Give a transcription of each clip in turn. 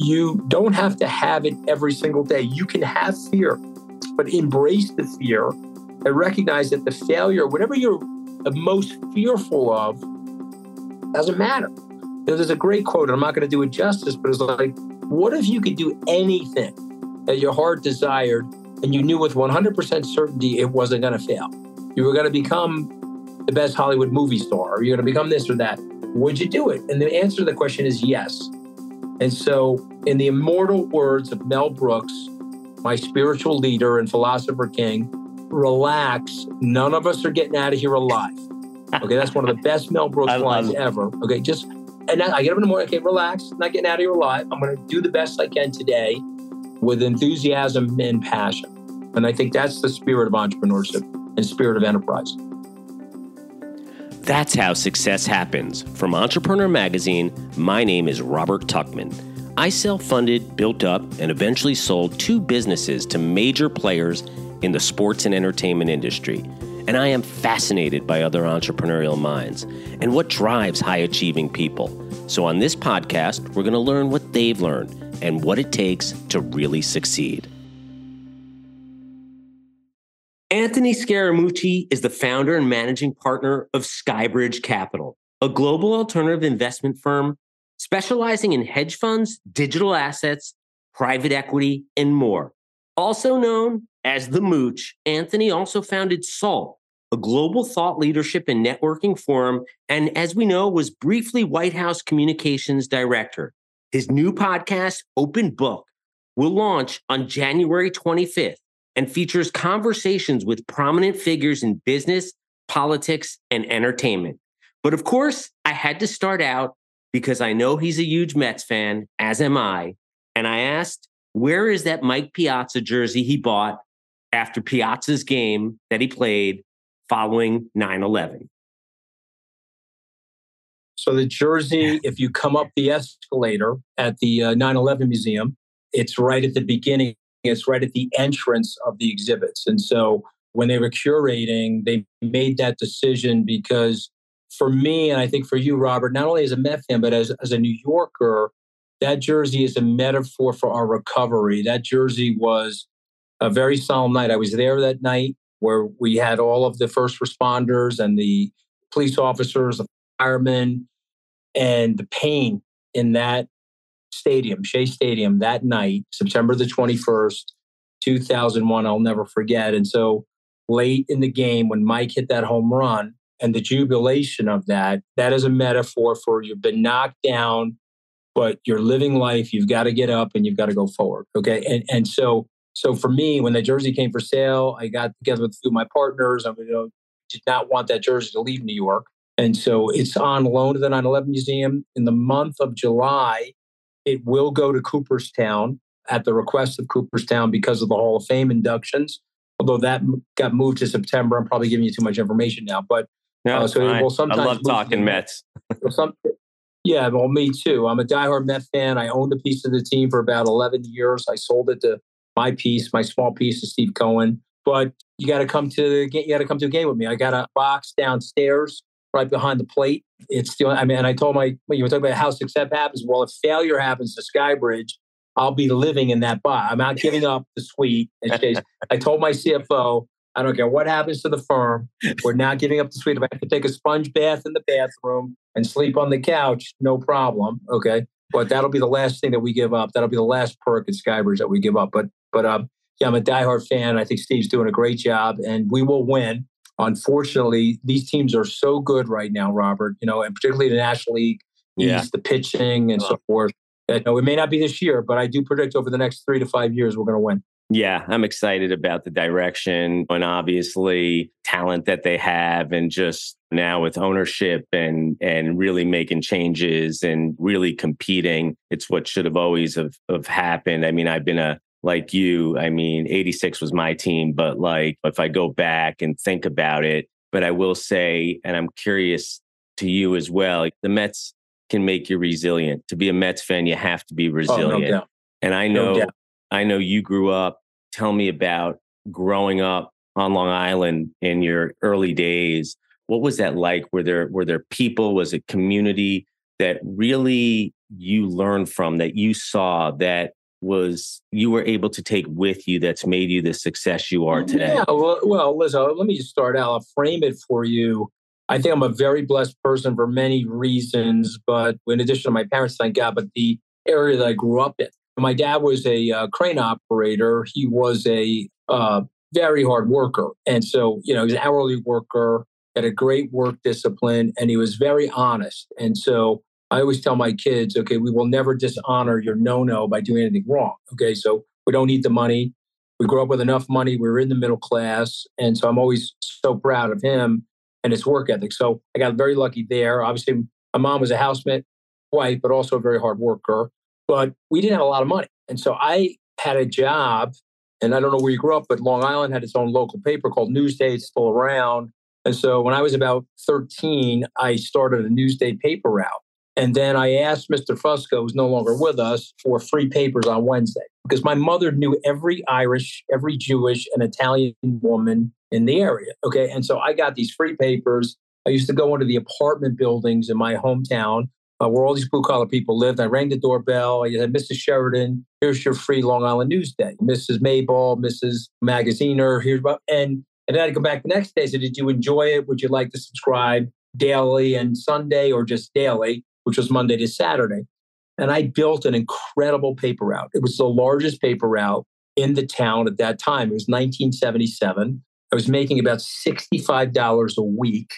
you don't have to have it every single day. You can have fear, but embrace the fear and recognize that the failure, whatever you're most fearful of, doesn't matter. You know, there's a great quote, and I'm not going to do it justice, but it's like, what if you could do anything that your heart desired and you knew with 100% certainty it wasn't going to fail? You were going to become the best Hollywood movie star, or you're going to become this or that. Would you do it? And the answer to the question is yes. And so, in the immortal words of Mel Brooks, my spiritual leader and philosopher king, relax. None of us are getting out of here alive. Okay, that's one of the best Mel Brooks lines ever. Okay, just and I get up in the morning. Okay, relax. not getting out of here alive. I'm going to do the best I can today, with enthusiasm and passion. And I think that's the spirit of entrepreneurship and spirit of enterprise. That's how success happens. From Entrepreneur Magazine, my name is Robert Tuckman. I self funded, built up, and eventually sold two businesses to major players in the sports and entertainment industry. And I am fascinated by other entrepreneurial minds and what drives high achieving people. So, on this podcast, we're going to learn what they've learned and what it takes to really succeed. Anthony Scaramucci is the founder and managing partner of Skybridge Capital, a global alternative investment firm specializing in hedge funds, digital assets, private equity, and more. Also known as the Mooch, Anthony also founded SALT, a global thought leadership and networking forum, and as we know, was briefly White House communications director. His new podcast, Open Book, will launch on January 25th and features conversations with prominent figures in business, politics, and entertainment. But of course, I had to start out because I know he's a huge Mets fan, as am I. And I asked, where is that Mike Piazza jersey he bought after Piazza's game that he played following 9 11? So the jersey, if you come up the escalator at the uh, 9 11 museum, it's right at the beginning it's right at the entrance of the exhibits. And so when they were curating, they made that decision because for me, and I think for you, Robert, not only as a Met fan, but as, as a New Yorker, that jersey is a metaphor for our recovery. That jersey was a very solemn night. I was there that night where we had all of the first responders and the police officers, the firemen, and the pain in that Stadium, Shea Stadium, that night, September the 21st, 2001. I'll never forget. And so late in the game, when Mike hit that home run and the jubilation of that, that is a metaphor for you've been knocked down, but you're living life. You've got to get up and you've got to go forward. Okay. And, and so, so for me, when the jersey came for sale, I got together with a few of my partners. I you know, did not want that jersey to leave New York. And so it's on loan to the 9 11 Museum in the month of July. It will go to Cooperstown at the request of Cooperstown because of the Hall of Fame inductions. Although that got moved to September, I'm probably giving you too much information now. But no, uh, so it will sometimes I love talking Mets. some, yeah, well, me too. I'm a diehard Met fan. I owned a piece of the team for about 11 years. I sold it to my piece, my small piece to Steve Cohen. But you got to come to the game. You got to come to a game with me. I got a box downstairs right behind the plate. It's still, I mean, and I told my, when you were talking about how success happens, well, if failure happens to Skybridge, I'll be living in that box. I'm not giving up the suite. In case I told my CFO, I don't care what happens to the firm. We're not giving up the suite. If I have to take a sponge bath in the bathroom and sleep on the couch, no problem. Okay. But that'll be the last thing that we give up. That'll be the last perk at Skybridge that we give up. But, but, um, yeah, I'm a diehard fan. I think Steve's doing a great job and we will win unfortunately, these teams are so good right now, Robert, you know, and particularly the National League, yeah. the pitching and uh-huh. so forth. That, you know, it may not be this year, but I do predict over the next three to five years, we're going to win. Yeah, I'm excited about the direction and obviously talent that they have and just now with ownership and and really making changes and really competing. It's what should have always have, have happened. I mean, I've been a like you, I mean, 86 was my team, but like if I go back and think about it, but I will say, and I'm curious to you as well, like the Mets can make you resilient. To be a Mets fan, you have to be resilient. Oh, no and I know, no I know you grew up. Tell me about growing up on Long Island in your early days. What was that like? Were there were there people? Was it community? that really you learned from that you saw that was you were able to take with you that's made you the success you are today? Yeah, well, well Liz, let me just start out. I'll frame it for you. I think I'm a very blessed person for many reasons, but in addition to my parents, thank God, but the area that I grew up in. My dad was a uh, crane operator. He was a uh, very hard worker. And so, you know, he was an hourly worker, had a great work discipline, and he was very honest. And so I always tell my kids, okay, we will never dishonor your no no by doing anything wrong. Okay, so we don't need the money. We grew up with enough money. We were in the middle class. And so I'm always so proud of him and his work ethic. So I got very lucky there. Obviously, my mom was a housemate wife, but also a very hard worker. But we didn't have a lot of money. And so I had a job, and I don't know where you grew up, but Long Island had its own local paper called Newsday. It's still around. And so when I was about 13, I started a Newsday paper route. And then I asked Mr. Fusco, who's no longer with us, for free papers on Wednesday because my mother knew every Irish, every Jewish, and Italian woman in the area. Okay. And so I got these free papers. I used to go into the apartment buildings in my hometown uh, where all these blue collar people lived. I rang the doorbell. I said, Mrs. Sheridan, here's your free Long Island Newsday. Mrs. Mayball, Mrs. Magaziner, here's. And, and then I'd come back the next day and say, Did you enjoy it? Would you like to subscribe daily and Sunday or just daily, which was Monday to Saturday? And I built an incredible paper route. It was the largest paper route in the town at that time. It was 1977. I was making about $65 a week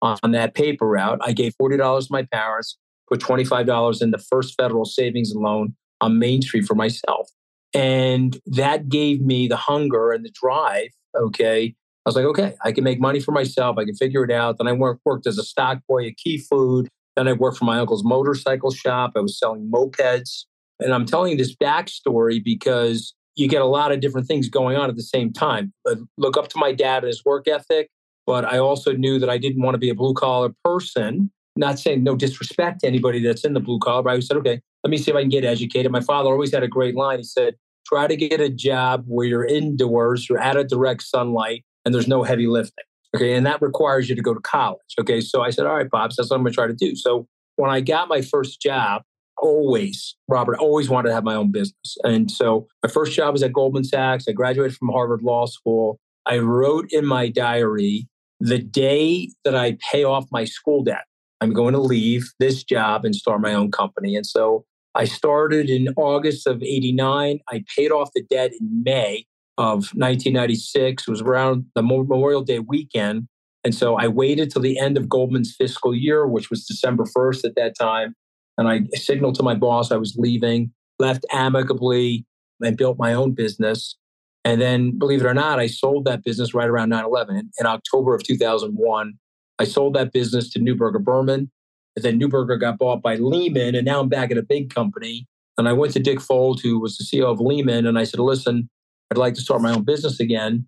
on that paper route. I gave $40 to my parents put $25 in the first federal savings loan on Main Street for myself. And that gave me the hunger and the drive. Okay. I was like, okay, I can make money for myself. I can figure it out. Then I worked, worked as a stock boy at Key Food. Then I worked for my uncle's motorcycle shop. I was selling mopeds. And I'm telling you this backstory because you get a lot of different things going on at the same time. But look up to my dad and his work ethic. But I also knew that I didn't want to be a blue collar person not saying no disrespect to anybody that's in the blue collar, but I said, okay, let me see if I can get educated. My father always had a great line. He said, try to get a job where you're indoors, you're out of direct sunlight, and there's no heavy lifting. Okay. And that requires you to go to college. Okay. So I said, all right, Pops, that's what I'm going to try to do. So when I got my first job, always, Robert, always wanted to have my own business. And so my first job was at Goldman Sachs. I graduated from Harvard Law School. I wrote in my diary the day that I pay off my school debt. I'm going to leave this job and start my own company. And so I started in August of 89. I paid off the debt in May of 1996. It was around the Memorial Day weekend. And so I waited till the end of Goldman's fiscal year, which was December 1st at that time. And I signaled to my boss I was leaving, left amicably, and built my own business. And then, believe it or not, I sold that business right around 9 11 in October of 2001. I sold that business to Neuberger Berman. And then Neuberger got bought by Lehman, and now I'm back at a big company. And I went to Dick Fuld, who was the CEO of Lehman, and I said, listen, I'd like to start my own business again.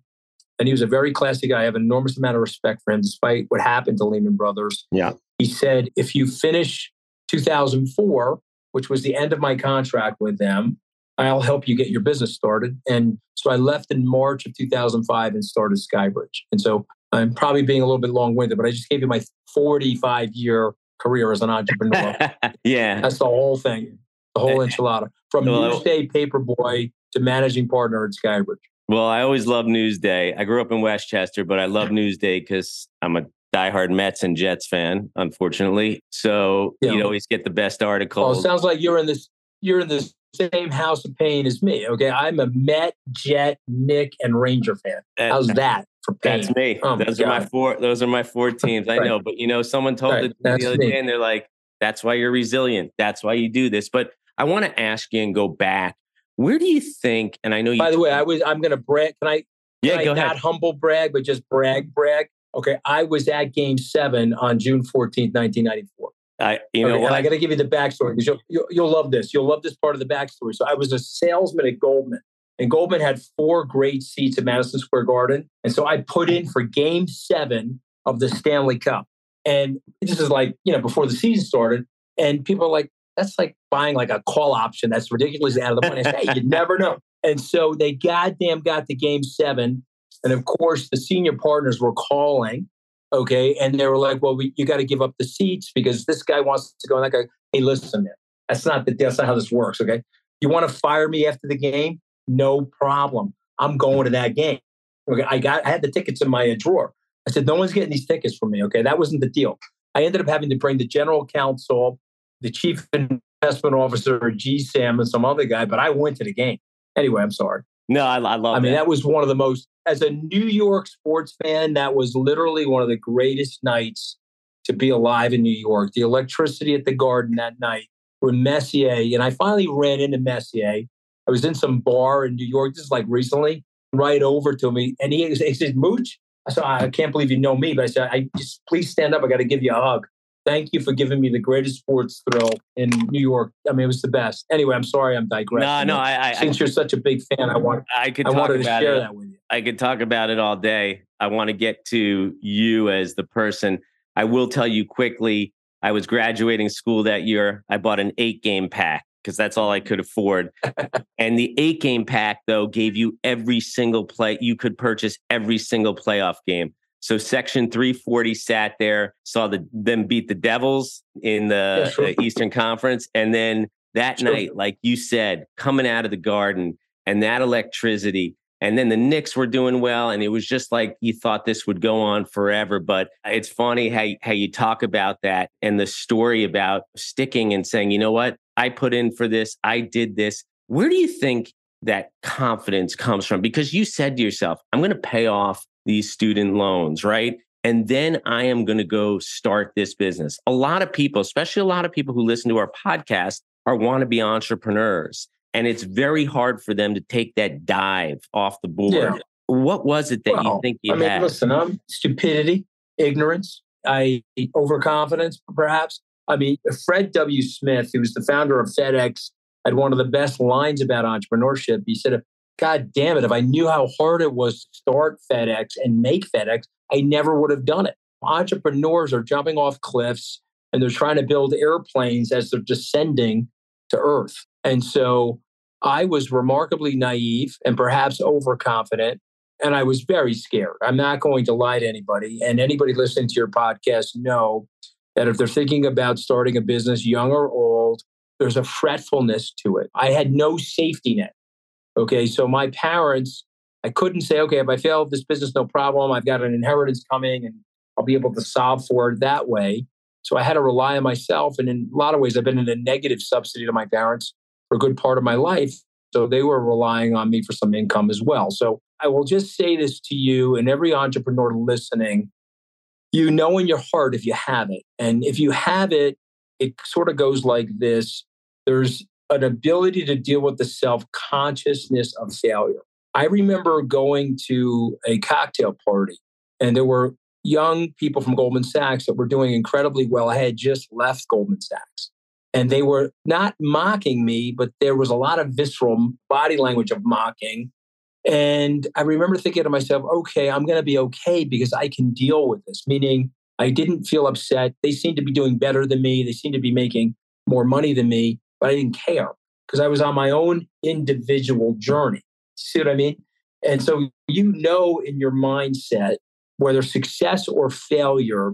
And he was a very classy guy. I have an enormous amount of respect for him, despite what happened to Lehman Brothers. Yeah. He said, if you finish 2004, which was the end of my contract with them, I'll help you get your business started. And so I left in March of 2005 and started Skybridge. And so I'm probably being a little bit long winded, but I just gave you my 45 year career as an entrepreneur. yeah. That's the whole thing, the whole eh, eh. enchilada from well, Newsday paperboy to managing partner at Skybridge. Well, I always love Newsday. I grew up in Westchester, but I love Newsday because I'm a diehard Mets and Jets fan, unfortunately. So yeah. you always get the best oh, articles. Well, it sounds like you're in this you're in this same house of pain as me. Okay. I'm a Met, Jet, Knick, and Ranger fan. How's that? for pain. That's me. Oh those are my four. Those are my four teams. I right. know, but you know, someone told right. the other me. day, and they're like, "That's why you're resilient. That's why you do this." But I want to ask you and go back. Where do you think? And I know you. By the way, I was. I'm going to brag. Can I? Yeah, can go I ahead. Not humble brag, but just brag, brag. Okay, I was at Game Seven on June 14th, 1994. I, you know, okay, I got to give you the backstory because you'll, you'll, you'll love this. You'll love this part of the backstory. So I was a salesman at Goldman. And Goldman had four great seats at Madison Square Garden. And so I put in for game seven of the Stanley Cup. And this is like, you know, before the season started. And people are like, that's like buying like a call option. That's ridiculously out of the money. Hey, you never know. And so they goddamn got to game seven. And of course, the senior partners were calling Okay. And they were like, well, we, you got to give up the seats because this guy wants to go. And that guy, hey, listen, man, that's not the, that's not how this works. Okay. You want to fire me after the game? No problem. I'm going to that game. Okay. I got, I had the tickets in my uh, drawer. I said, no one's getting these tickets from me. Okay. That wasn't the deal. I ended up having to bring the general counsel, the chief investment officer, GSAM, and some other guy, but I went to the game. Anyway, I'm sorry. No, I, I love. I mean, that. that was one of the most. As a New York sports fan, that was literally one of the greatest nights to be alive in New York. The electricity at the Garden that night with Messier, and I finally ran into Messier. I was in some bar in New York. This is like recently, right over to me, and he, he said, "Mooch." I said, "I can't believe you know me," but I said, "I just please stand up. I got to give you a hug." Thank you for giving me the greatest sports thrill in New York. I mean, it was the best. Anyway, I'm sorry I'm digressing. No, no, I, I since you're such a big fan, I want I could I wanted to share it. that with you. I could talk about it all day. I want to get to you as the person. I will tell you quickly. I was graduating school that year. I bought an eight game pack because that's all I could afford. and the eight game pack, though, gave you every single play. You could purchase every single playoff game. So Section 340 sat there, saw the, them beat the Devils in the, Yeah, sure. the Eastern Conference. And then that Sure. night, like you said, coming out of the garden and that electricity. And then the Knicks were doing well. And it was just like you thought this would go on forever. But it's funny how, how you talk about that and the story about sticking and saying, you know what? I put in for this. I did this. Where do you think that confidence comes from? Because you said to yourself, I'm going to pay off these student loans, right? And then I am going to go start this business. A lot of people, especially a lot of people who listen to our podcast, are want to be entrepreneurs. And it's very hard for them to take that dive off the board. Yeah. What was it that you think you I mean, had? listen, I'm stupidity, ignorance, I overconfidence, perhaps. I mean, Fred W. Smith, who was the founder of FedEx, had one of the best lines about entrepreneurship. He said, God damn it, if I knew how hard it was to start FedEx and make FedEx, I never would have done it. Entrepreneurs are jumping off cliffs and they're trying to build airplanes as they're descending to Earth. And so I was remarkably naive and perhaps overconfident and I was very scared. I'm not going to lie to anybody. And anybody listening to your podcast know that if they're thinking about starting a business, young or old, there's a fretfulness to it. I had no safety net. Okay. So my parents, I couldn't say, okay, if I fail this business, no problem. I've got an inheritance coming and I'll be able to solve for it that way. So I had to rely on myself. And in a lot of ways, I've been in a negative subsidy to my parents for a good part of my life. So they were relying on me for some income as well. So I will just say this to you and every entrepreneur listening you know in your heart if you have it. And if you have it, it sort of goes like this there's an ability to deal with the self consciousness of failure. I remember going to a cocktail party, and there were young people from Goldman Sachs that were doing incredibly well. I had just left Goldman Sachs. And they were not mocking me, but there was a lot of visceral body language of mocking. And I remember thinking to myself, okay, I'm going to be okay because I can deal with this, meaning I didn't feel upset. They seemed to be doing better than me. They seemed to be making more money than me, but I didn't care because I was on my own individual journey. See what I mean? And so you know in your mindset, whether success or failure,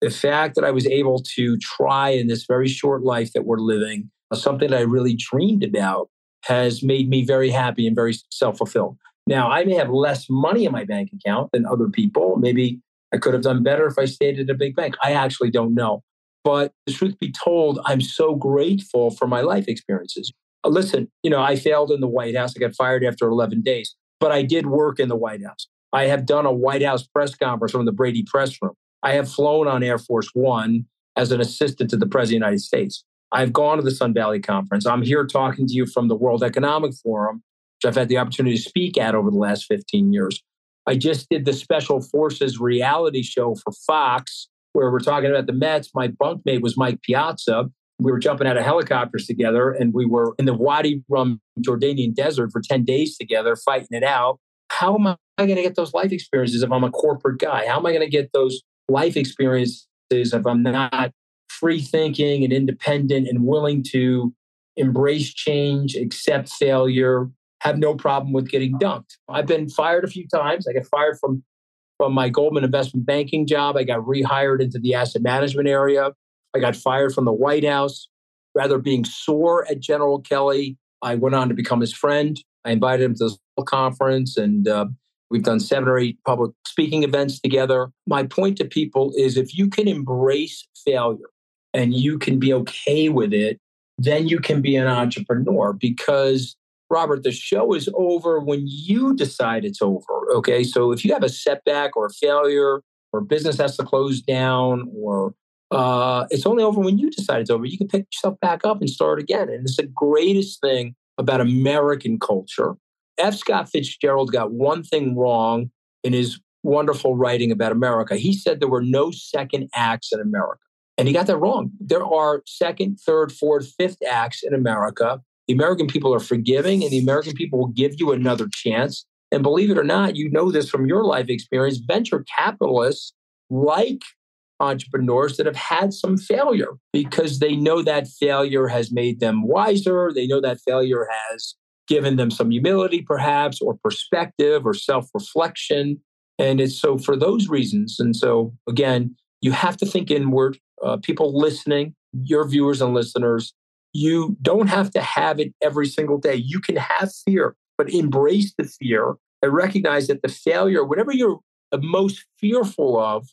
the fact that I was able to try in this very short life that we're living, uh, something that I really dreamed about, has made me very happy and very self fulfilled. Now, I may have less money in my bank account than other people. Maybe I could have done better if I stayed at a big bank. I actually don't know. But the truth be told, I'm so grateful for my life experiences. Uh, Listen, you know, I failed in the White House. I got fired after 11 days, but I did work in the White House. I have done a White House press conference from the Brady press room. I have flown on Air Force One as an assistant to the President of the United States. I've gone to the Sun Valley Conference. I'm here talking to you from the World Economic Forum, which I've had the opportunity to speak at over the last 15 years. I just did the Special Forces reality show for Fox, where we're talking about the Mets. My bunkmate was Mike Piazza. We were jumping out of helicopters together, and we were in the Wadi Rum Jordanian desert for 10 days together, fighting it out. How am I going to get those life experiences if I'm a corporate guy? How am I going to get those life experiences if I'm not free thinking and independent and willing to embrace change, accept failure, have no problem with getting dunked. I've been fired a few times. I got fired from from my Goldman investment banking job. I got rehired into the asset management area. I got fired from the White House. Rather being sore at General Kelly, I went on to become his friend. I invited him to the conference, and uh, we've done seven or eight public speaking events together. My point to people is if you can embrace failure and you can be okay with it, then you can be an entrepreneur because Robert, the show is over when you decide it's over. Okay. So if you have a setback or a failure or business has to close down or uh, it's only over when you decide it's over. You can pick yourself back up and start again. And it's the greatest thing about American culture. F. Scott Fitzgerald got one thing wrong in his wonderful writing about America. He said there were no second acts in America. And he got that wrong. There are second, third, fourth, fifth acts in America. The American people are forgiving and the American people will give you another chance. And believe it or not, you know this from your life experience. Venture capitalists like entrepreneurs that have had some failure because they know that failure has made them wiser. They know that failure has given them some humility, perhaps, or perspective or self reflection. And it's so for those reasons. And so, again, you have to think inward. Uh, people listening, your viewers and listeners, you don't have to have it every single day. You can have fear, but embrace the fear and recognize that the failure, whatever you're most fearful of,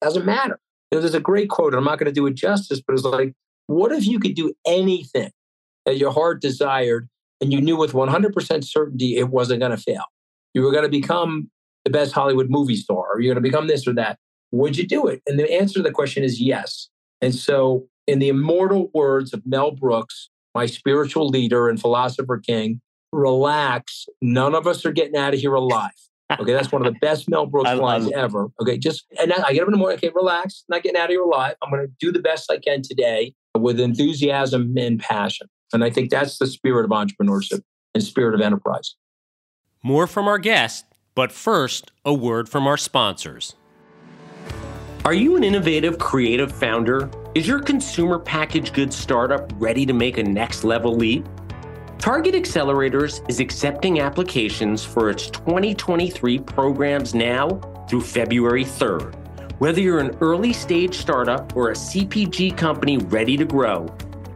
doesn't matter. You know, there's a great quote, and I'm not going to do it justice, but it's like, what if you could do anything that your heart desired and you knew with 100% certainty it wasn't going to fail? You were going to become the best Hollywood movie star, or you're going to become this or that. Would you do it? And the answer to the question is yes. And so, in the immortal words of Mel Brooks, my spiritual leader and philosopher king, relax. None of us are getting out of here alive. Okay, that's one of the best Mel Brooks lines ever. Okay, just and I get up in the morning. Okay, relax. Not getting out of here alive. I'm going to do the best I can today with enthusiasm and passion. And I think that's the spirit of entrepreneurship and spirit of enterprise. More from our guest, but first, a word from our sponsors. Are you an innovative, creative founder? Is your consumer packaged goods startup ready to make a next level leap? Target Accelerators is accepting applications for its 2023 programs now through February 3rd. Whether you're an early stage startup or a CPG company ready to grow,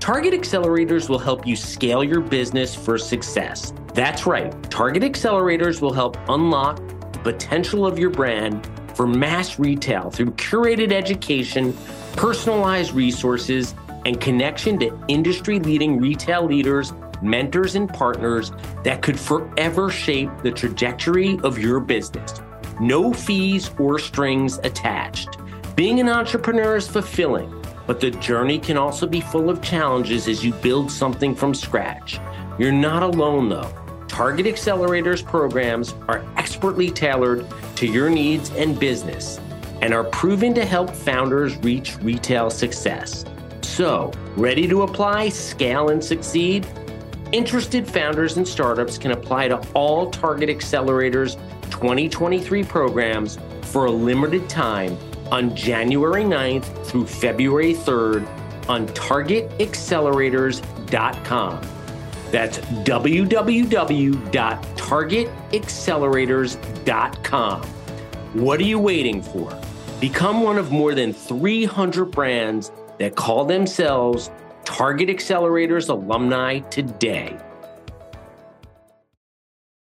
Target Accelerators will help you scale your business for success. That's right, Target Accelerators will help unlock the potential of your brand for mass retail through curated education, personalized resources, and connection to industry leading retail leaders mentors, and partners that could forever shape the trajectory of your business. No fees or strings attached. Being an entrepreneur is fulfilling, but the journey can also be full of challenges as you build something from scratch. You're not alone though. Target Accelerators programs are expertly tailored to your needs and business and are proven to help founders reach retail success. So, ready to apply, scale, and succeed? Interested founders and startups can apply to all Target Accelerators 2023 programs for a limited time on January 9th through February 3rd on targetaccelerators.com. That's www.targetaccelerators.com. What are you waiting for? Become one of more than 300 brands that call themselves Target Accelerators alumni today.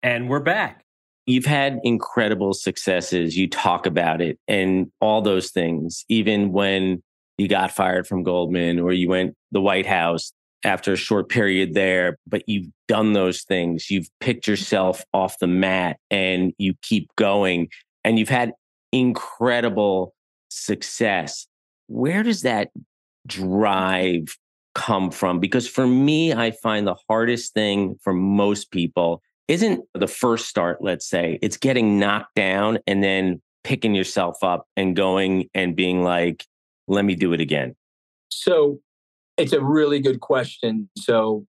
And we're back. You've had incredible successes. You talk about it and all those things, even when you got fired from Goldman or you went the White House after a short period there, but you've done those things. You've picked yourself off the mat and you keep going and you've had incredible success. Where does that drive come from? Because for me, I find the hardest thing for most people isn't the first start, let's say, it's getting knocked down and then picking yourself up and going and being like, let me do it again. So it's a really good question. So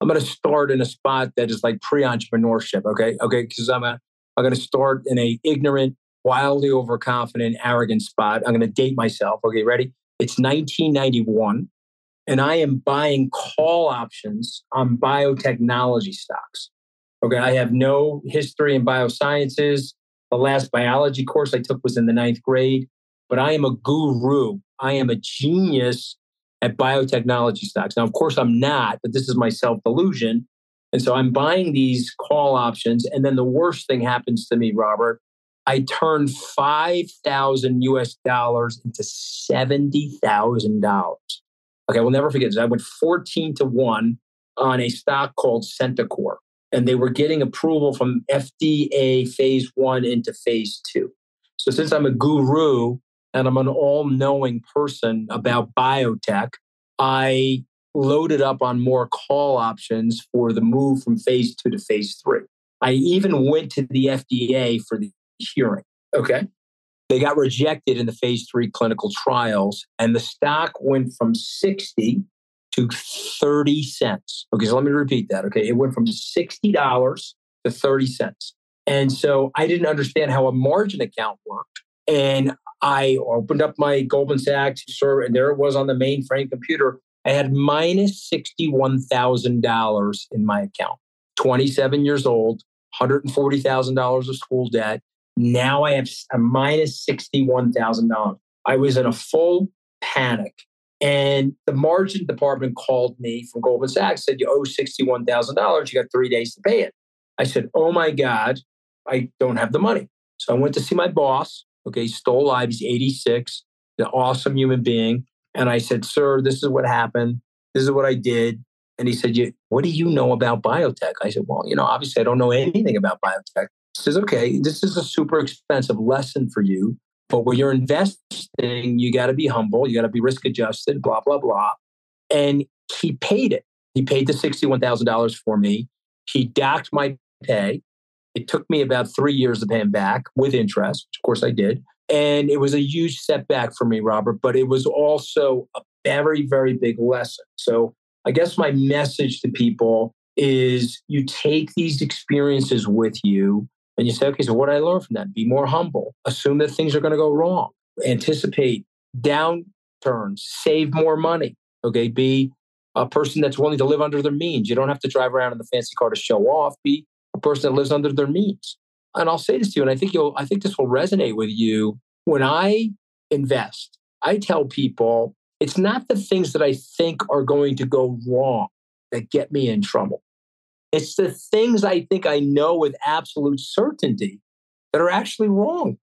I'm going to start in a spot that is like pre-entrepreneurship. Okay. Okay. Because I'm, a, I'm going to start in a ignorant, wildly overconfident, arrogant spot. I'm going to date myself. Okay. Ready? It's 1991 and I am buying call options on biotechnology stocks. Okay, I have no history in biosciences. The last biology course I took was in the ninth grade, but I am a guru. I am a genius at biotechnology stocks. Now, of course, I'm not, but this is my self delusion. And so I'm buying these call options. And then the worst thing happens to me, Robert. I turn 5,000 US dollars into $70,000. Okay, we'll never forget this. I went 14 to 1 on a stock called Centocor, and they were getting approval from FDA phase one into phase two. So, since I'm a guru and I'm an all knowing person about biotech, I loaded up on more call options for the move from phase two to phase three. I even went to the FDA for the hearing. Okay. They got rejected in the phase three clinical trials, and the stock went from 60 to 30 cents. Okay, so let me repeat that. Okay, it went from $60 to 30 cents. And so I didn't understand how a margin account worked. And I opened up my Goldman Sachs server, and there it was on the mainframe computer. I had minus $61,000 in my account. 27 years old, $140,000 of school debt. Now I have a minus $61,000. I was in a full panic. And the margin department called me from Goldman Sachs, said, You owe $61,000. You got three days to pay it. I said, Oh my God, I don't have the money. So I went to see my boss. Okay, still alive. He's 86, an awesome human being. And I said, Sir, this is what happened. This is what I did. And he said, What do you know about biotech? I said, Well, you know, obviously I don't know anything about biotech. He says, Okay, this is a super expensive lesson for you. But when you're investing, you got to be humble. You got to be risk adjusted, blah, blah, blah. And he paid it. He paid the $61,000 for me. He docked my pay. It took me about three years to pay him back with interest, which of course I did. And it was a huge setback for me, Robert, but it was also a very, very big lesson. So I guess my message to people is you take these experiences with you and you say, okay, so what did I learn from that? Be more humble. Assume that things are going to go wrong. Anticipate downturns. Save more money. Okay. Be a person that's willing to live under their means. You don't have to drive around in the fancy car to show off. Be a person that lives under their means. And I'll say this to you, and I think you'll, I think this will resonate with you. When I invest, I tell people it's not the things that I think are going to go wrong that get me in trouble. It's the things I think I know with absolute certainty that are actually wrong,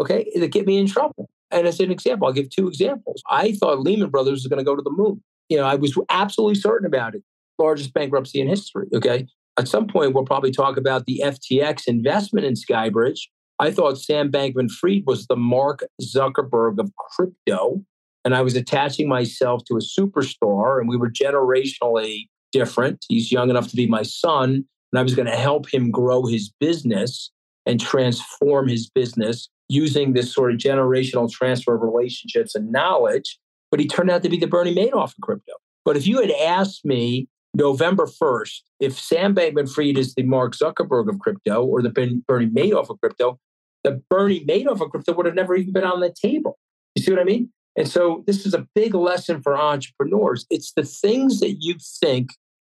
okay, that get me in trouble. And as an example, I'll give two examples. I thought Lehman Brothers was going to go to the moon. You know, I was absolutely certain about it. Largest bankruptcy in history, okay? At some point, we'll probably talk about the FTX investment in Skybridge. I thought Sam Bankman Fried was the Mark Zuckerberg of crypto. And I was attaching myself to a superstar, and we were generationally different. He's young enough to be my son, and I was going to help him grow his business and transform his business using this sort of generational transfer of relationships and knowledge. But he turned out to be the Bernie Madoff of crypto. But if you had asked me November 1st, if Sam Bankman Fried is the Mark Zuckerberg of crypto or the Bernie Madoff of crypto, the Bernie Madoff of crypto would have never even been on the table. You see what I mean? And so this is a big lesson for entrepreneurs. It's the things that you think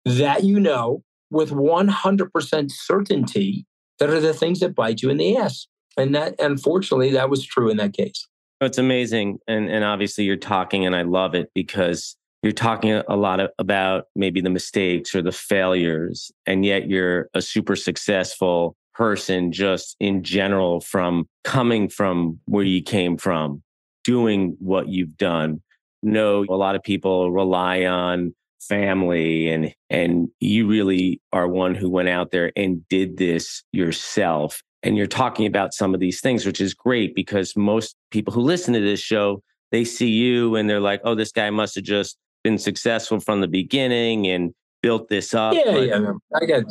that you know with 100% certainty that are the things that bite you in the ass. And that, unfortunately, that was true in that case. It's amazing. And, and obviously, you're talking, and I love it because you're talking a lot of, about maybe the mistakes or the failures, and yet you're a super successful person just in general from coming from where you came from doing what you've done. No, a lot of people rely on family and and you really are one who went out there and did this yourself and you're talking about some of these things which is great because most people who listen to this show they see you and they're like oh this guy must have just been successful from the beginning and built this up yeah, but, yeah i got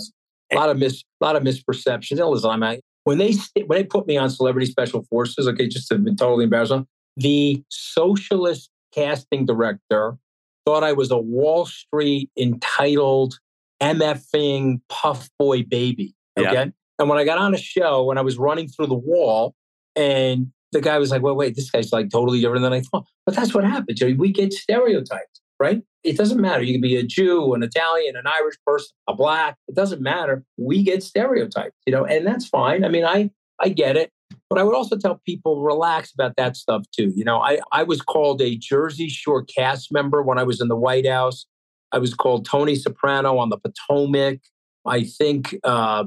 a lot of mis a lot of misperceptions listen i'm when they when they put me on celebrity special forces okay just to be totally embarrassing the socialist casting director thought I was a Wall Street entitled MFing puff boy baby. Okay. Yeah. And when I got on a show and I was running through the wall, and the guy was like, "Well, wait, this guy's like totally different than I thought." But that's what happens. We get stereotyped, right? It doesn't matter. You can be a Jew, an Italian, an Irish person, a black. It doesn't matter. We get stereotyped, you know, and that's fine. I mean, I I get it. But I would also tell people relax about that stuff too. You know, I, I was called a Jersey Shore cast member when I was in the White House. I was called Tony Soprano on the Potomac. I think uh,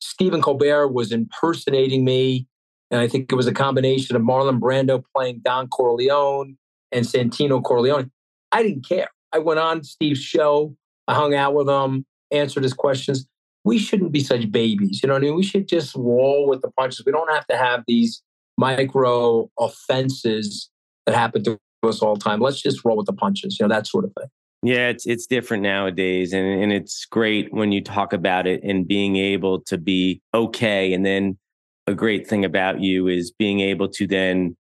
Stephen Colbert was impersonating me. And I think it was a combination of Marlon Brando playing Don Corleone and Santino Corleone. I didn't care. I went on Steve's show. I hung out with him, answered his questions. We shouldn't be such babies. You know what I mean? We should just roll with the punches. We don't have to have these micro offenses that happen to us all the time. Let's just roll with the punches, you know, that sort of thing. Yeah, it's it's different nowadays, and and it's great when you talk about it and being able to be okay. And then a great thing about you is being able to then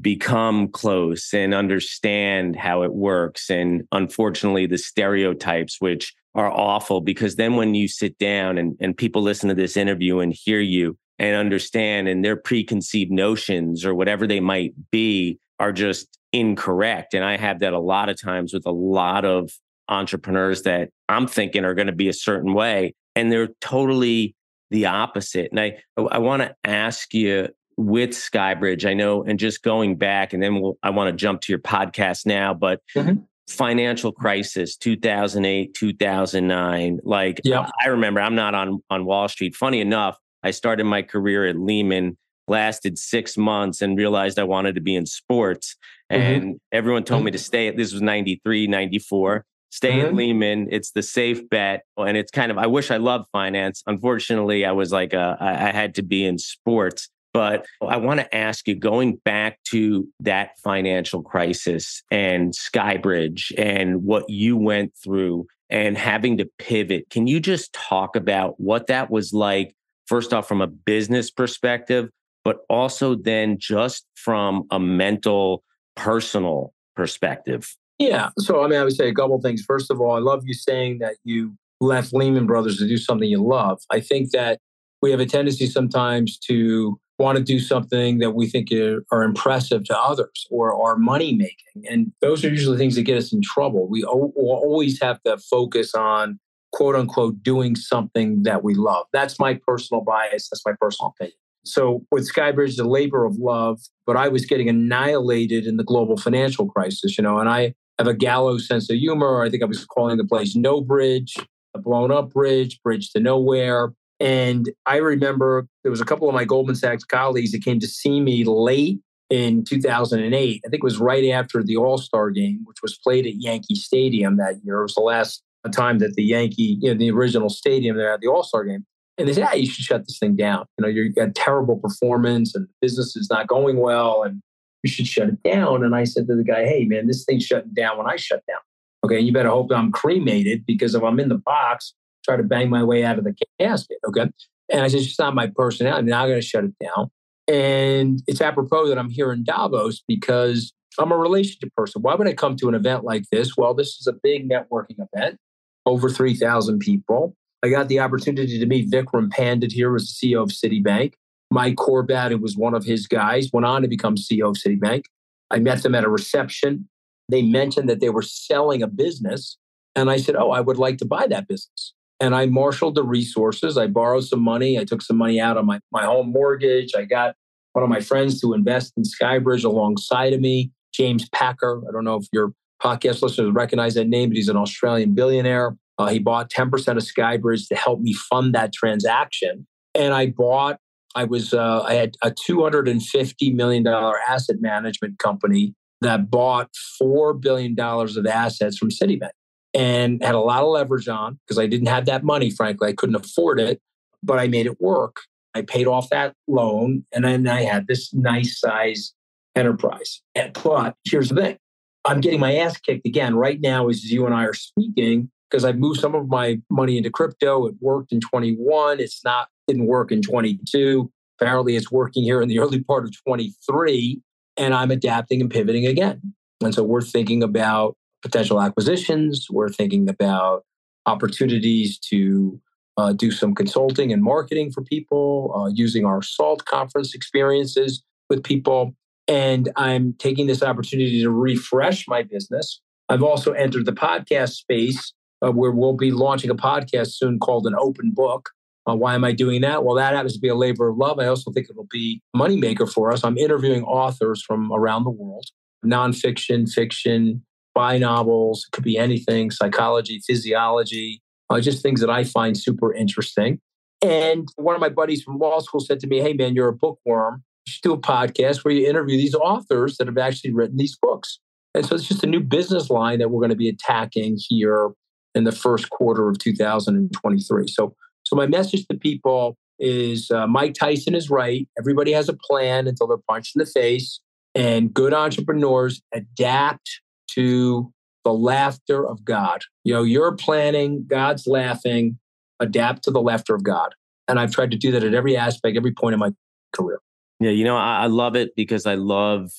become close and understand how it works. And unfortunately, the stereotypes, which are awful, because then when you sit down and, and people listen to this interview and hear you and understand, and their preconceived notions or whatever they might be are just incorrect. And I have that a lot of times with a lot of entrepreneurs that I'm thinking are going to be a certain way, and they're totally the opposite. And I I want to ask you with Skybridge, I know, and just going back, and then we'll, I want to jump to your podcast now, but mm-hmm. financial crisis, 2008, 2009. Like. I remember I'm not on, on Wall Street. Funny enough, I started my career at Lehman lasted six months and realized I wanted to be in sports. Mm-hmm. And mm-hmm. everyone told me to stay. at This was 93, 94. Stay mm-hmm. at Lehman. It's the safe bet. And it's kind of, I wish I loved finance. Unfortunately, I was like, I, I had to be in sports. But I want to ask you, going back to that financial crisis and Skybridge and what you went through and having to pivot, can you just talk about what that was like, first off, from a business perspective, but also then just from a mental, personal perspective? Yeah. So, I mean, I would say a couple things. First of all, I love you saying that you left Lehman Brothers to do something you love. I think that we have a tendency sometimes to want to do something that we think are impressive to others or are money making. And those are usually things that get us in trouble. We always have to focus on quote unquote doing something that we love. That's my personal bias. That's my personal opinion. So with Skybridge, the labor of love, but I was getting annihilated in the global financial crisis, you know, and I have a gallows sense of humor. I think I was calling the place No Bridge, a blown up bridge, bridge to nowhere. And I remember there was a couple of my Goldman Sachs colleagues that came to see me late in 2008. I think it was right after the All Star game, which was played at Yankee Stadium that year. It was the last time that the Yankee, you know, the original stadium there at the All Star game. And they said, "Yeah, you should shut this thing down. You know, you got terrible performance, and business is not going well, and you should shut it down." And I said to the guy, "Hey, man, this thing's shutting down when I shut down. Okay, you better hope I'm cremated because if I'm in the box, try to bang my way out of the casket. Okay, and I said, it's just not my personality. I'm not going to shut it down. And it's apropos that I'm here in Davos because I'm a relationship person. Why would I come to an event like this? Well, this is a big networking event, over 3,000 people. I got the opportunity to meet Vikram Pandit here as the CEO of Citibank. Mike Corbat, who was one of his guys, went on to become CEO of Citibank. I met them at a reception. They mentioned that they were selling a business. And I said, Oh, I would like to buy that business. And I marshaled the resources. I borrowed some money. I took some money out of my, my home mortgage. I got one of my friends to invest in Skybridge alongside of me, James Packer. I don't know if your podcast listeners recognize that name, but he's an Australian billionaire. Uh, he bought 10% of Skybridge to help me fund that transaction. And I bought, I was, uh, I had a $250 million asset management company that bought $4 billion of assets from Citibank and had a lot of leverage on because I didn't have that money, frankly. I couldn't afford it, but I made it work. I paid off that loan and then I had this nice size enterprise. But here's the thing I'm getting my ass kicked again right now as you and I are speaking because I've moved some of my money into crypto. It worked in 21. It's not, didn't work in 22. Apparently, it's working here in the early part of 23. And I'm adapting and pivoting again. And so we're thinking about potential acquisitions. We're thinking about opportunities to uh, do some consulting and marketing for people uh, using our SALT conference experiences with people. And I'm taking this opportunity to refresh my business. I've also entered the podcast space uh, where we'll be launching a podcast soon called An Open Book. Uh, why am I doing that? Well, that happens to be a labor of love. I also think it'll be a moneymaker for us. I'm interviewing authors from around the world, nonfiction, fiction, spy novels, it could be anything, psychology, physiology, uh, just things that I find super interesting. And one of my buddies from law school said to me, Hey, man, you're a bookworm. You should do a podcast where you interview these authors that have actually written these books. And so it's just a new business line that we're going to be attacking here in the first quarter of 2023. So, so my message to people is uh, Mike Tyson is right. Everybody has a plan until they're punched in the face. And good entrepreneurs adapt to the laughter of God. You know, you're planning, God's laughing, adapt to the laughter of God. And I've tried to do that at every aspect, every point in my career. Yeah, you know, I, I love it because I love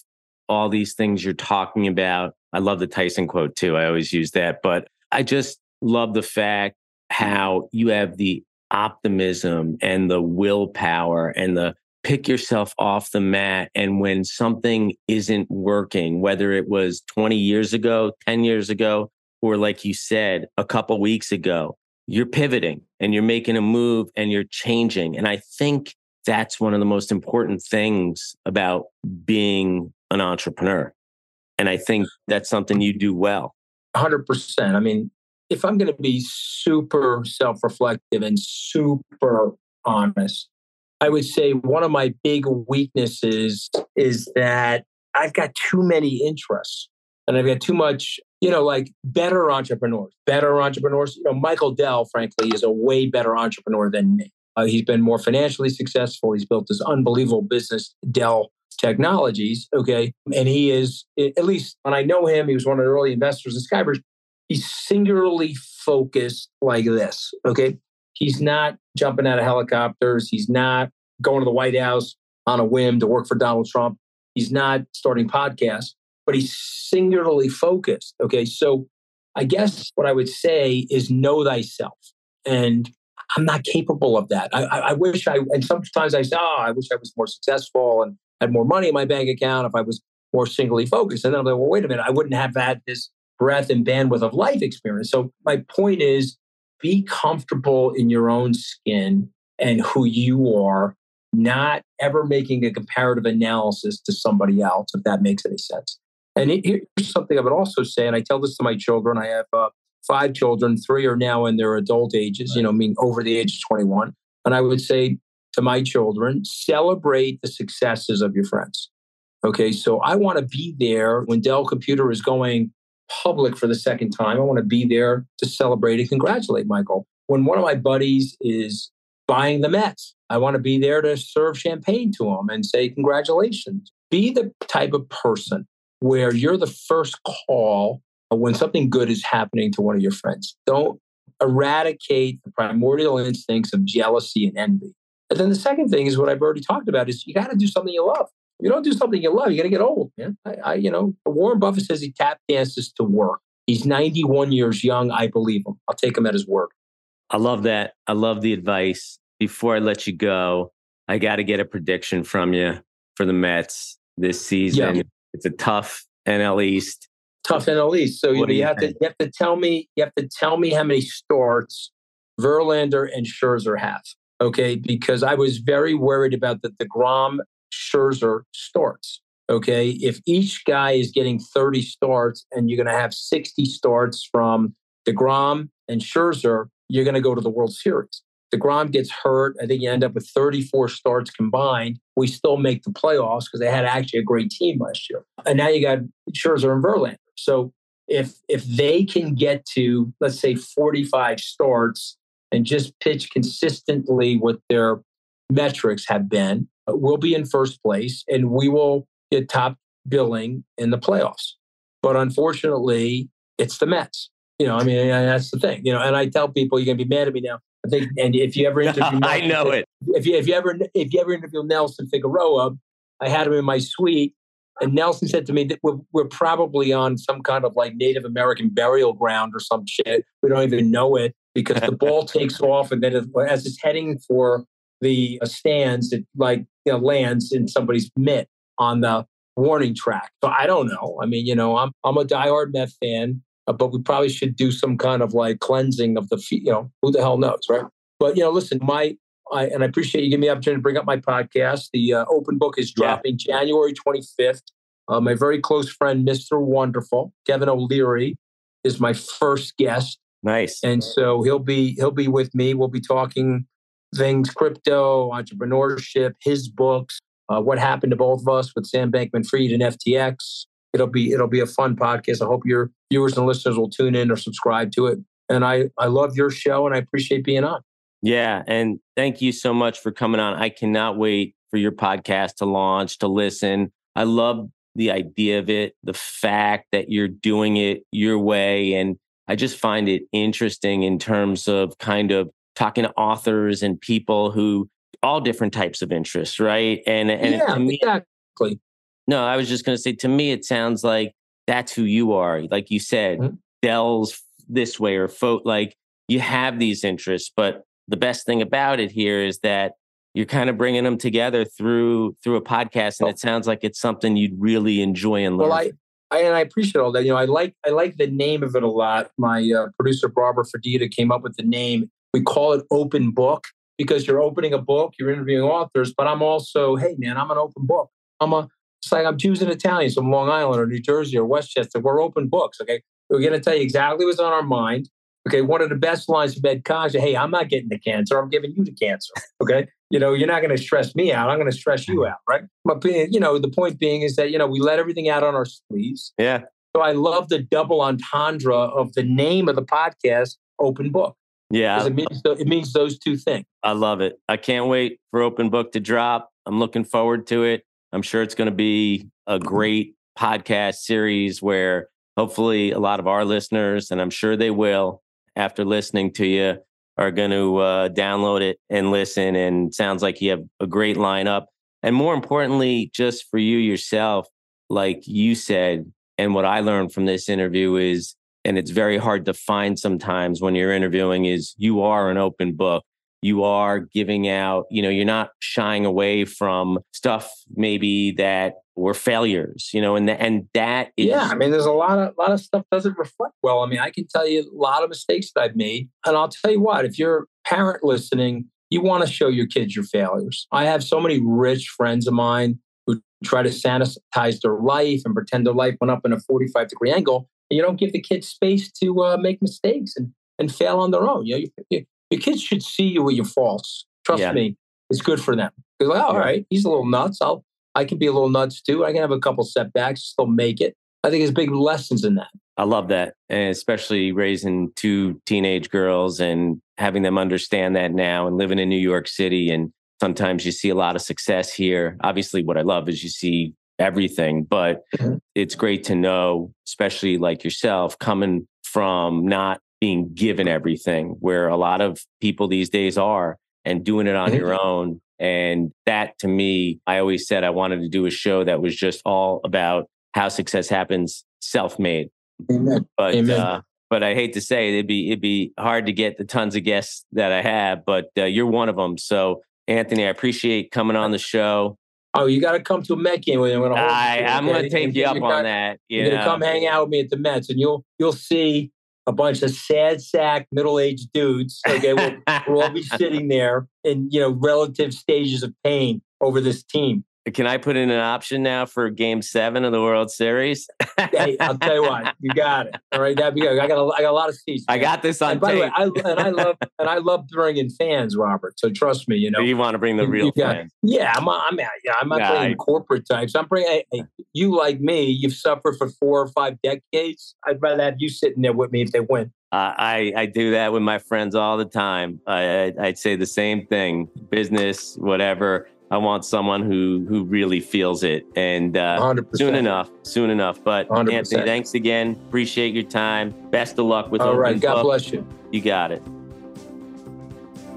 all these things you're talking about. I love the Tyson quote too. I always use that. But I just love the fact how you have the optimism and the willpower and the pick yourself off the mat. And when something isn't working, whether it was 20 years ago, 10 years ago, or like you said, a couple weeks ago, you're pivoting and you're making a move and you're changing. And I think that's one of the most important things about being an entrepreneur. And I think that's something you do well. 100%. I mean, if I'm going to be super self reflective and super honest, I would say one of my big weaknesses is that I've got too many interests and I've got too much, you know, like better entrepreneurs, better entrepreneurs. You know, Michael Dell, frankly, is a way better entrepreneur than me. Uh, he's been more financially successful. He's built this unbelievable business, Dell Technologies. Okay. And he is, at least when I know him, he was one of the early investors in Skybridge. He's singularly focused like this. Okay. He's not jumping out of helicopters. He's not going to the White House on a whim to work for Donald Trump. He's not starting podcasts, but he's singularly focused. Okay. So I guess what I would say is know thyself. And I'm not capable of that. I, I, wish I, and sometimes I say, oh, I wish I was more successful and had more money in my bank account if I was more singly focused. And then I'm like, well, wait a minute, I wouldn't have had this breadth and bandwidth of life experience. So my point is be comfortable in your own skin and who you are, not ever making a comparative analysis to somebody else, if that makes any sense. And here's something I would also say, and I tell this to my children. I have uh, five children, three are now in their adult ages, right. you know, I mean, over the age of 21. And I would say to my children, celebrate the successes of your friends. Okay, so I want to be there when Dell Computer is going public for the second time. I want to be there to celebrate and congratulate Michael. When one of my buddies is buying the Mets, I want to be there to serve champagne to him and say congratulations. Be the type of person where you're the first call when something good is happening to one of your friends. Don't eradicate the primordial instincts of jealousy and envy. And then the second thing is what I've already talked about is you got to do something you love. You don't do something you love, you're going to get old. Man. I, I, you know, Warren Buffett says he tap dances to work. He's 91 years young. I believe him. I'll take him at his word. I love that. I love the advice. Before I let you go, I got to get a prediction from you for the Mets this season. Yeah. It's a tough NL East tough NL East. So you, you, you have to you have to tell me you have to tell me how many starts Verlander and Scherzer have. Okay, because I was very worried about that the deGrom Scherzer starts. Okay, if each guy is getting 30 starts and you're going to have 60 starts from deGrom and Scherzer, you're going to go to the World Series. DeGrom gets hurt. I think you end up with 34 starts combined. We still make the playoffs because they had actually a great team last year. And now you got Scherzer and Verlander. So if if they can get to let's say 45 starts and just pitch consistently what their metrics have been, Uh, we'll be in first place and we will get top billing in the playoffs. But unfortunately, it's the Mets. You know, I mean, that's the thing. You know, and I tell people you're gonna be mad at me now. I think, and if you ever interview, I know it. If you if you ever if you ever interview Nelson Figueroa, I had him in my suite, and Nelson said to me that we're, we're probably on some kind of like Native American burial ground or some shit. We don't even know it because the ball takes off and then as it's heading for the uh, stands, it like you know, lands in somebody's mitt on the warning track. So I don't know. I mean, you know, I'm I'm a diehard Met fan, uh, but we probably should do some kind of like cleansing of the, feet. you know, who the hell knows, right? But you know, listen, my I, and I appreciate you giving me the opportunity to bring up my podcast. The uh, open book is dropping yeah. January 25th. Uh, my very close friend, Mr. Wonderful, Kevin O'Leary, is my first guest. Nice. And so he'll be he'll be with me. We'll be talking things crypto, entrepreneurship, his books, uh, what happened to both of us with Sam Bankman-Fried and FTX. It'll be it'll be a fun podcast. I hope your viewers and listeners will tune in or subscribe to it. And I I love your show and I appreciate being on. Yeah, and thank you so much for coming on. I cannot wait for your podcast to launch, to listen. I love the idea of it, the fact that you're doing it your way and I just find it interesting in terms of kind of talking to authors and people who all different types of interests, right? And and yeah, me, exactly. No, I was just going to say to me, it sounds like that's who you are. Like you said, mm-hmm. Dell's this way or Fote, like you have these interests, but the best thing about it here is that you're kind of bringing them together through through a podcast, and oh. it sounds like it's something you'd really enjoy and learn. Well, I, I, and I appreciate all that. You know, I like I like the name of it a lot. My uh, producer Barbara Ferdita came up with the name. We call it Open Book because you're opening a book, you're interviewing authors, but I'm also, hey man, I'm an open book. I'm a it's like I'm choosing Italians from Long Island or New Jersey or Westchester. We're open books. Okay. We're going to tell you exactly what's on our mind. Okay. One of the best lines from Ed Kosha, hey, I'm not getting the cancer. I'm giving you the cancer. Okay. You know, you're not going to stress me out. I'm going to stress you out. Right. But, you know, the point being is that, you know, we let everything out on our sleeves. Yeah. So I love the double entendre of the name of the podcast, Open Book. Yeah. It means, it means those two things. I love it. I can't wait for Open Book to drop. I'm looking forward to it. I'm sure it's going to be a great podcast series where hopefully a lot of our listeners, and I'm sure they will, after listening to you, are going to uh, download it and listen. And sounds like you have a great lineup. And more importantly, just for you yourself, like you said, and what I learned from this interview is and it's very hard to find sometimes when you're interviewing is you are an open book. You are giving out you know you're not shying away from stuff maybe that were failures you know and the, and that is yeah i mean there's a lot of a lot of stuff doesn't reflect well. I mean i can tell you a lot of mistakes that i've made and i'll tell you what if you're a parent listening you want to show your kids your failures. I have so many rich friends of mine who try to sanitize their life and pretend their life went up in a 45 degree angle you don't give the kids space to uh, make mistakes and, and fail on their own. You know, you, you, your kids should see you with your faults. Trust yeah. me, it's good for them. Like, oh, all right, he's a little nuts. I'll I can be a little nuts too. I can have a couple setbacks, still make it. I think there's big lessons in that. I love that, and especially raising two teenage girls and having them understand that now, and living in New York City. And sometimes you see a lot of success here. Obviously, what I love is you see everything. But mm-hmm. it's great to know, especially like yourself, coming from not being given everything, where a lot of people these days are, and doing it on mm-hmm. your own. And that to me, I always said I wanted to do a show that was just all about how success happens self made. But, Amen. Uh, but I hate to say it, it'd be it'd be hard to get the tons of guests that I have, but uh, you're one of them. So Anthony, I appreciate coming on the show. Oh, you got to come to a Met game with him. I, I'm going to take you up on that. You are going to come hang out with me at the Mets, and you'll you'll see a bunch of sad sack middle aged dudes. Okay, we'll, we'll all be sitting there in you know relative stages of pain over this team. Can I put in an option now for Game Seven of the World Series? hey, I'll tell you what, you got it. All right, that'd be good. I got a, I got a lot of seats. Man. I got this on and by tape. The way, I, and I love and I love bringing fans, Robert. So trust me, you know. You want to bring the real got, fans? Yeah, I'm. I'm. Yeah, I'm not bringing I, corporate types. I'm bringing. You like me? You've suffered for four or five decades. I'd rather have you sitting there with me if they win. Uh, I I do that with my friends all the time. I, I I'd say the same thing. Business, whatever I want someone who who really feels it, and uh, soon enough, soon enough. But 100%. Anthony, thanks again. Appreciate your time. Best of luck with all Open right. God Book. bless you. You got it.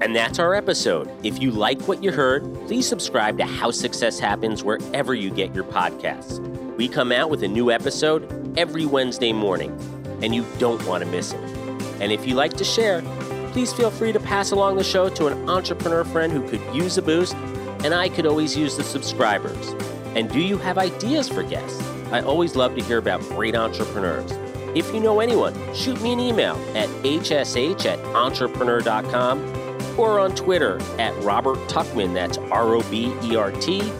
And that's our episode. If you like what you heard, please subscribe to How Success Happens wherever you get your podcasts. We come out with a new episode every Wednesday morning, and you don't want to miss it. And if you like to share, please feel free to pass along the show to an entrepreneur friend who could use a boost and I could always use the subscribers. And do you have ideas for guests? I always love to hear about great entrepreneurs. If you know anyone, shoot me an email at hsh at entrepreneur.com. or on Twitter at Robert Tuchman, that's R O B E R T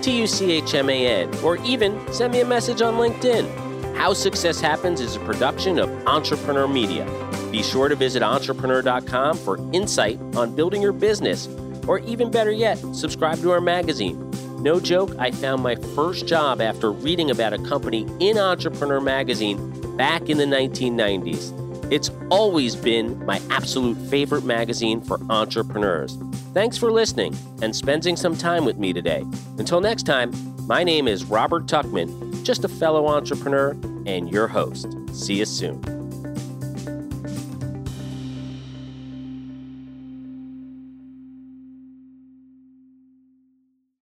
T U C H M A N, or even send me a message on LinkedIn. How Success Happens is a production of Entrepreneur Media. Be sure to visit entrepreneur.com for insight on building your business, or even better yet, subscribe to our magazine. No joke, I found my first job after reading about a company in Entrepreneur magazine back in the 1990s. It's always been my absolute favorite magazine for entrepreneurs. Thanks for listening and spending some time with me today. Until next time, my name is Robert Tuchman, just a fellow entrepreneur and your host. See you soon.